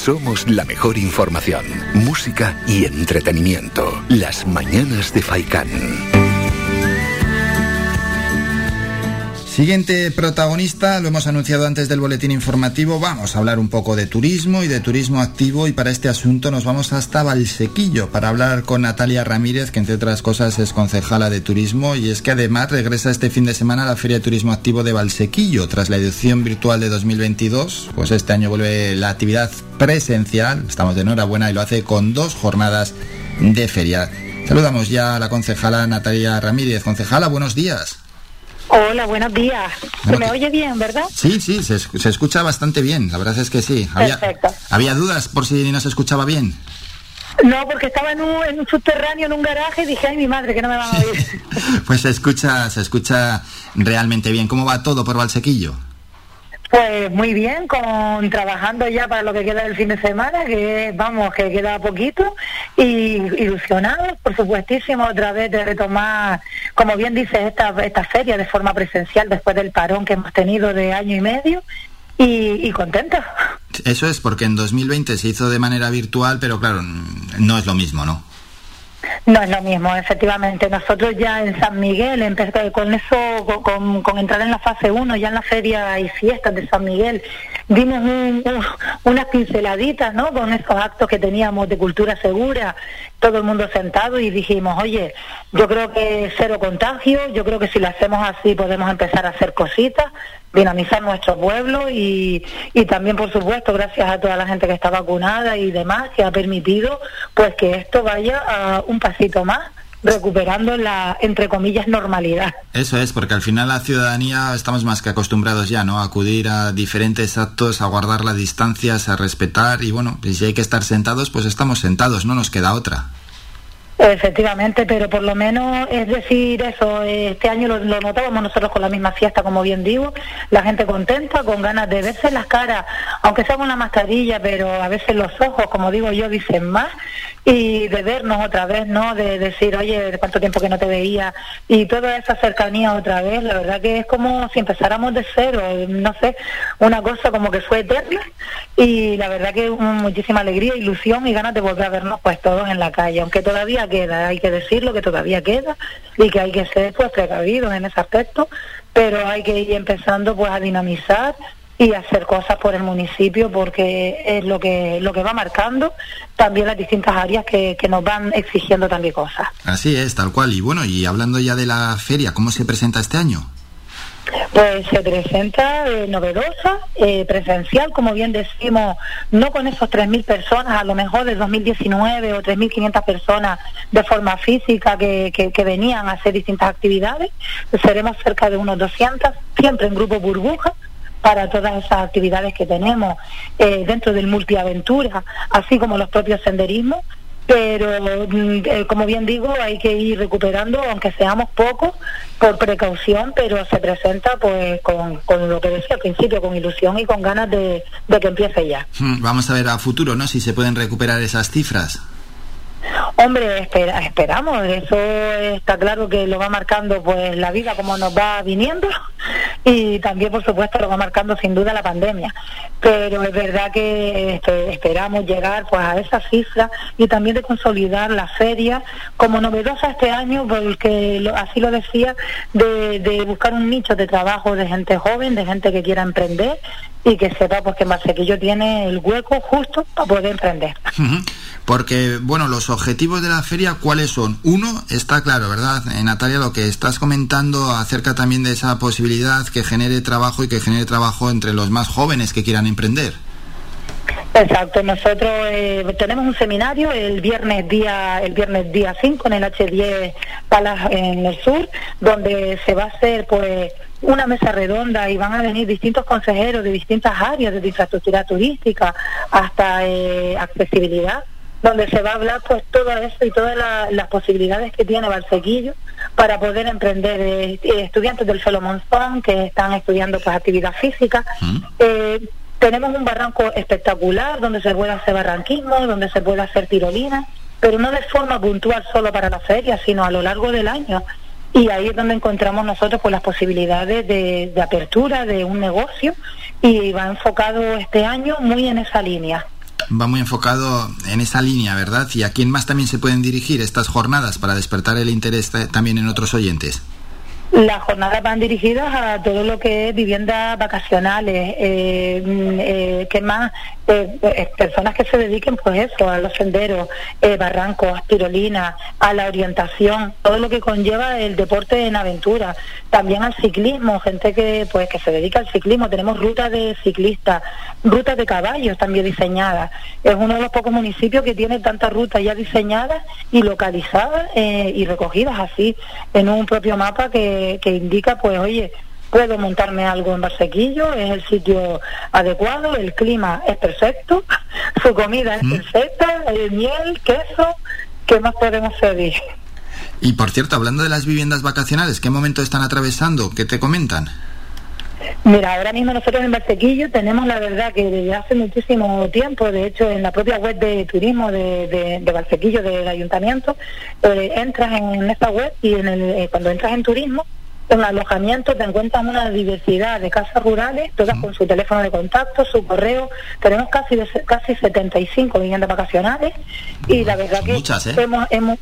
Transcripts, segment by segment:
somos la mejor información, música y entretenimiento. Las mañanas de Faikán. Siguiente protagonista, lo hemos anunciado antes del boletín informativo, vamos a hablar un poco de turismo y de turismo activo y para este asunto nos vamos hasta Valsequillo para hablar con Natalia Ramírez, que entre otras cosas es concejala de turismo y es que además regresa este fin de semana a la Feria de Turismo Activo de Valsequillo tras la edición virtual de 2022, pues este año vuelve la actividad presencial, estamos de enhorabuena y lo hace con dos jornadas de feria. Saludamos ya a la concejala Natalia Ramírez. Concejala, buenos días. Hola, buenos días. ¿Se me oye bien, verdad? Sí, sí, se, escucha bastante bien, la verdad es que sí. Había, Perfecto. ¿Había dudas por si no se escuchaba bien? No, porque estaba en un, subterráneo, en un garaje, y dije, ay, mi madre, que no me van a oír. pues se escucha, se escucha realmente bien. ¿Cómo va todo por Valsequillo? Pues muy bien, con trabajando ya para lo que queda del fin de semana, que vamos, que queda poquito, y ilusionados, por supuestísimo, otra vez de retomar, como bien dice, esta, esta feria de forma presencial después del parón que hemos tenido de año y medio, y, y contentos. Eso es, porque en 2020 se hizo de manera virtual, pero claro, no es lo mismo, ¿no? No es lo mismo, efectivamente. Nosotros ya en San Miguel, con eso, con, entrar en la fase 1, ya en la feria y fiestas de San Miguel, dimos unas pinceladitas, ¿no? Con esos actos que teníamos de cultura segura, todo el mundo sentado y dijimos, oye, yo creo que cero contagio, yo creo que si lo hacemos así podemos empezar a hacer cositas, dinamizar nuestro pueblo y, y también, por supuesto, gracias a toda la gente que está vacunada y demás, que ha permitido pues que esto vaya a un pasito más recuperando la, entre comillas, normalidad. Eso es, porque al final la ciudadanía estamos más que acostumbrados ya, ¿no? A acudir a diferentes actos, a guardar las distancias, a respetar y bueno, si hay que estar sentados, pues estamos sentados, no nos queda otra. Efectivamente, pero por lo menos es decir eso, este año lo, notábamos nosotros con la misma fiesta, como bien digo, la gente contenta, con ganas de verse las caras, aunque sea con la mascarilla, pero a veces los ojos, como digo yo, dicen más, y de vernos otra vez, ¿no? De decir, oye, cuánto tiempo que no te veía, y toda esa cercanía otra vez, la verdad que es como si empezáramos de cero, no sé, una cosa como que fue eterna, y la verdad que muchísima alegría, ilusión y ganas de volver a vernos pues todos en la calle, aunque todavía queda, hay que decirlo que todavía queda y que hay que ser pues precavidos en ese aspecto, pero hay que ir empezando pues a dinamizar y hacer cosas por el municipio porque es lo que lo que va marcando también las distintas áreas que, que nos van exigiendo también cosas. Así es, tal cual. Y bueno, y hablando ya de la feria, ¿cómo se presenta este año? Pues se presenta eh, novedosa, eh, presencial, como bien decimos, no con esos 3.000 personas, a lo mejor de 2019 o 3.500 personas de forma física que, que, venían a hacer distintas actividades. Seremos cerca de unos 200, siempre en grupo burbuja, para todas esas actividades que tenemos eh, dentro del multiaventura, así como los propios senderismos pero mm, eh, como bien digo hay que ir recuperando aunque seamos pocos por precaución pero se presenta pues con, con lo que decía al principio con ilusión y con ganas de, de que empiece ya. Hmm, vamos a ver a futuro no si se pueden recuperar esas cifras. Hombre, espera, esperamos, eso está claro que lo va marcando pues la vida como nos va viniendo y también por supuesto lo va marcando sin duda la pandemia. Pero es verdad que este, esperamos llegar pues a esa cifra y también de consolidar la feria como novedosa este año, porque así lo decía, de, de buscar un nicho de trabajo de gente joven, de gente que quiera emprender y que sepa pues que Marsequillo tiene el hueco justo para poder emprender. Porque, bueno, los objetivos de la feria, ¿cuáles son? Uno, está claro, ¿verdad? Eh, Natalia, lo que estás comentando acerca también de esa posibilidad que genere trabajo y que genere trabajo entre los más jóvenes que quieran emprender. Exacto, nosotros eh, tenemos un seminario el viernes día el viernes día 5 en el H10 Palas en el sur, donde se va a hacer pues una mesa redonda y van a venir distintos consejeros de distintas áreas, desde infraestructura turística hasta eh, accesibilidad, donde se va a hablar pues todo eso y todas las posibilidades que tiene Barsequillo para poder emprender eh, estudiantes del Solo Monzón que están estudiando pues actividad física. Mm. Eh, tenemos un barranco espectacular donde se puede hacer barranquismo, donde se puede hacer tirolina, pero no de forma puntual solo para la feria, sino a lo largo del año. Y ahí es donde encontramos nosotros pues las posibilidades de, apertura de un negocio y va enfocado este año muy en esa línea. Va muy enfocado en esa línea, ¿verdad? ¿Y a quién más también se pueden dirigir estas jornadas para despertar el interés también en otros oyentes? Las jornadas van dirigidas a todo lo que es viviendas vacacionales, eh, mm, eh, que más eh, eh, personas que se dediquen pues eso, a los senderos, barrancos, tirolinas, a la orientación, todo lo que conlleva el deporte en aventura, también al ciclismo, gente que pues que se dedica al ciclismo, tenemos rutas de ciclistas, rutas de caballos también diseñadas. Es uno de los pocos municipios que tiene tantas rutas ya diseñadas y localizadas y recogidas así en un propio mapa que que, indica, pues, oye, puedo montarme algo en Barsequillo, es el sitio adecuado, el clima es perfecto, su comida es perfecta, el miel, queso, ¿qué más podemos pedir? Y por cierto, hablando de las viviendas vacacionales, ¿qué momento están atravesando? ¿Qué te comentan? Mira, ahora mismo nosotros en Barsequillo tenemos la verdad que desde hace muchísimo tiempo, de hecho en la propia web de turismo de, de, de Barsequillo del ayuntamiento, eh, entras en esta web y en el, eh, cuando entras en turismo, en alojamiento te encuentras una diversidad de casas rurales, todas con su teléfono de contacto, su correo. Tenemos casi casi 75 viviendas vacacionales y la verdad que ¿eh? hemos, hemos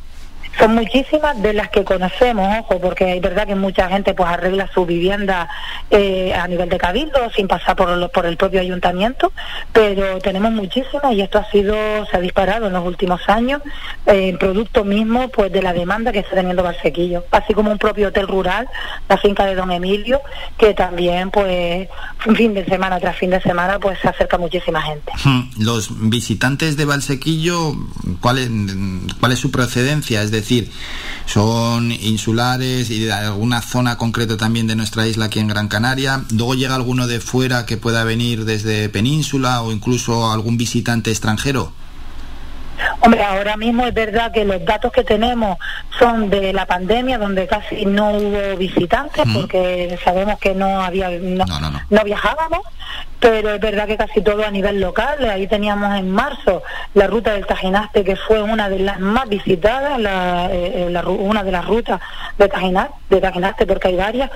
son muchísimas de las que conocemos, ojo, porque es verdad que mucha gente pues arregla su vivienda eh, a nivel de cabildo sin pasar por, por el propio ayuntamiento, pero tenemos muchísimas y esto ha sido se ha disparado en los últimos años en producto mismo pues de la demanda que está teniendo Barsequillo, así como un propio hotel rural, la finca de Don Emilio, que también pues fin de semana tras fin de semana pues se acerca muchísima gente. Hmm, los visitantes de Valsequillo, ¿cuál es, cuál es su procedencia? Es decir, decir, son insulares y de alguna zona concreta también de nuestra isla aquí en Gran Canaria. Luego llega alguno de fuera que pueda venir desde península o incluso algún visitante extranjero. Hombre, ahora mismo es verdad que los datos que tenemos son de la pandemia, donde casi no hubo visitantes, porque sabemos que no había no, no, viajábamos, pero es verdad que casi todo a nivel local. Ahí teníamos en marzo la ruta del Tajinaste, que fue una de las más visitadas, la, eh, eh, una de las rutas de Tajinaste, de Tajinaste, porque hay varias,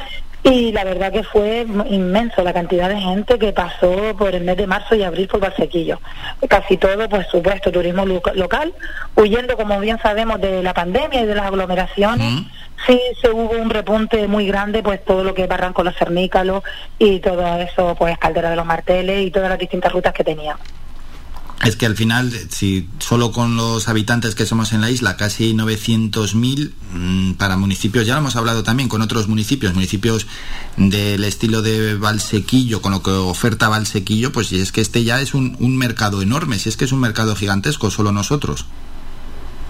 y la verdad que fue inmenso la cantidad de gente que pasó por el mes de marzo y abril por Barsequillo. Casi todo, pues supuesto, turismo local, huyendo, como bien sabemos, de la pandemia y de las aglomeraciones. Sí, se hubo un repunte muy grande, pues todo lo que es Barranco Los Cernícalos y todo eso, pues Caldera de los Marteles y todas las distintas rutas que tenía es que al final, si solo con los habitantes que somos en la isla, casi 900.000 mm, para municipios, ya lo hemos hablado también con otros municipios, municipios del estilo de Valsequillo, con lo que oferta Valsequillo, pues si es que este ya es un, un mercado enorme, si es que es un mercado gigantesco, solo nosotros.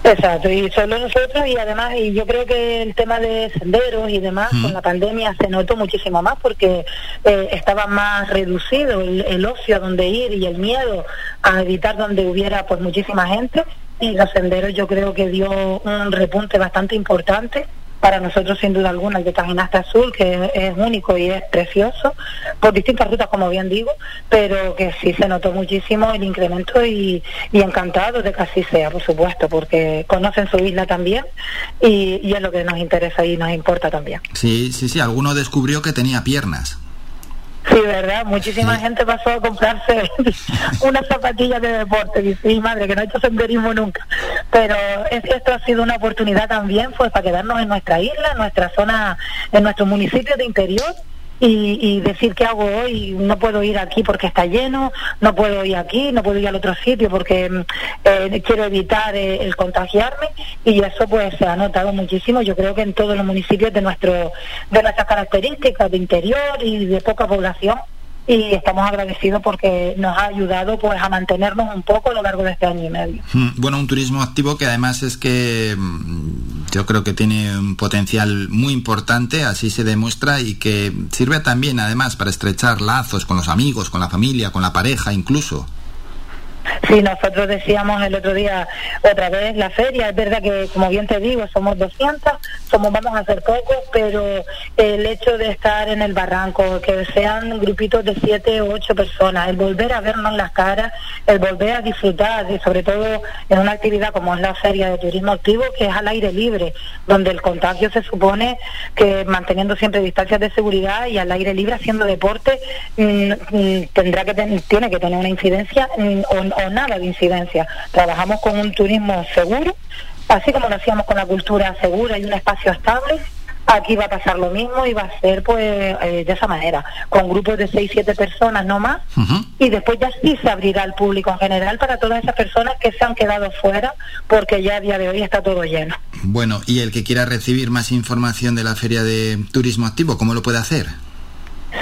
Exacto, y solo nosotros y además, y yo creo que el tema de senderos y demás, con la pandemia se notó muchísimo más porque eh, estaba más reducido el, el, ocio a donde ir y el miedo a evitar donde hubiera pues muchísima gente y los senderos yo creo que dio un repunte bastante importante para nosotros sin duda alguna el de Tajinaste Azul, que es, único y es precioso, por distintas rutas como bien digo, pero que sí se notó muchísimo el incremento y, y encantado de que así sea, por supuesto, porque conocen su isla también y, y es lo que nos interesa y nos importa también. Sí, sí, sí, alguno descubrió que tenía piernas. Sí, ¿verdad? Muchísima gente pasó a comprarse unas zapatillas de deporte. Y sí, madre, que no he hecho senderismo nunca. Pero es, esto ha sido una oportunidad también pues para quedarnos en nuestra isla, en nuestra zona, en nuestro municipio de interior y, decir qué hago hoy, no puedo ir aquí porque está lleno, no puedo ir aquí, no puedo ir al otro sitio porque mm, eh, quiero evitar eh, el contagiarme y eso pues se ha notado muchísimo, yo creo que en todos los municipios de nuestro de nuestras características de interior y de poca población y estamos agradecidos porque nos ha ayudado pues a mantenernos un poco a lo largo de este año y medio. Mm, bueno, un turismo activo que además es que mm, yo creo que tiene un potencial muy importante, así se demuestra y que sirve también además para estrechar lazos con los amigos, con la familia, con la pareja incluso. Sí, nosotros decíamos el otro día otra vez la feria, es verdad que como bien te digo somos 200, somos vamos a ser pocos, pero el hecho de estar en el barranco, que sean grupitos de 7 o 8 personas, el volver a vernos las caras, el volver a disfrutar, y sobre todo en una actividad como es la feria de turismo activo, que es al aire libre, donde el contagio se supone que manteniendo siempre distancias de seguridad y al aire libre haciendo deporte, mm, mm, tendrá que tiene que tener una incidencia mm, o, o nada nada de incidencia. Trabajamos con un turismo seguro, así como lo hacíamos con la cultura segura y un espacio estable, Aquí va a pasar lo mismo y va a ser pues eh, de esa manera, con grupos de 6, 7 personas no más, y después ya sí se abrirá al público en general para todas esas personas que se han quedado fuera, porque ya a día de hoy está todo lleno. Bueno, y el que quiera recibir más información de la Feria de Turismo Activo, ¿cómo lo puede hacer?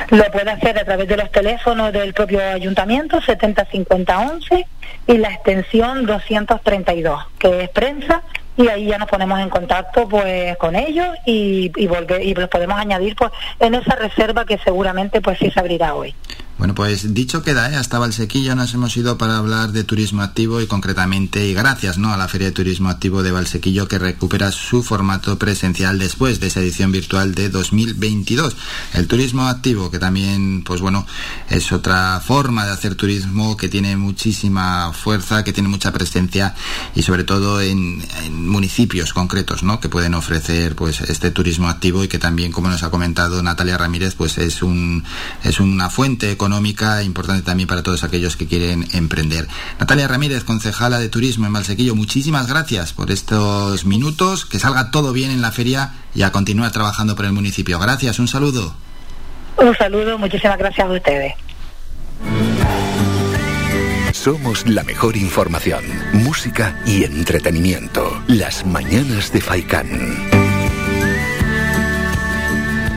Lo puede hacer a través de los teléfonos del propio ayuntamiento, 705011, y la extensión 232, que es prensa y ahí ya nos ponemos en contacto pues con ellos y, y, y los podemos añadir pues en esa reserva que seguramente pues sí se abrirá hoy. Bueno, pues dicho queda, ¿eh? hasta Valsequillo nos hemos ido para hablar de turismo activo y concretamente, y gracias ¿no? a la Feria de Turismo Activo de Valsequillo que recupera su formato presencial después de esa edición virtual de 2022. El turismo activo, que también, pues bueno, es otra forma de hacer turismo que tiene muchísima fuerza, que tiene mucha presencia y sobre todo en, en municipios concretos, ¿no? Que pueden ofrecer pues este turismo activo y que también, como nos ha comentado Natalia Ramírez, pues es un es una fuente económica económica importante también para todos aquellos que quieren emprender. Natalia Ramírez, concejala de Turismo en Valsequillo, muchísimas gracias por estos minutos, que salga todo bien en la feria y a continuar trabajando por el municipio. Gracias, un saludo. Un saludo, muchísimas gracias a ustedes. Somos la mejor información, música y entretenimiento. Las mañanas de Faikán.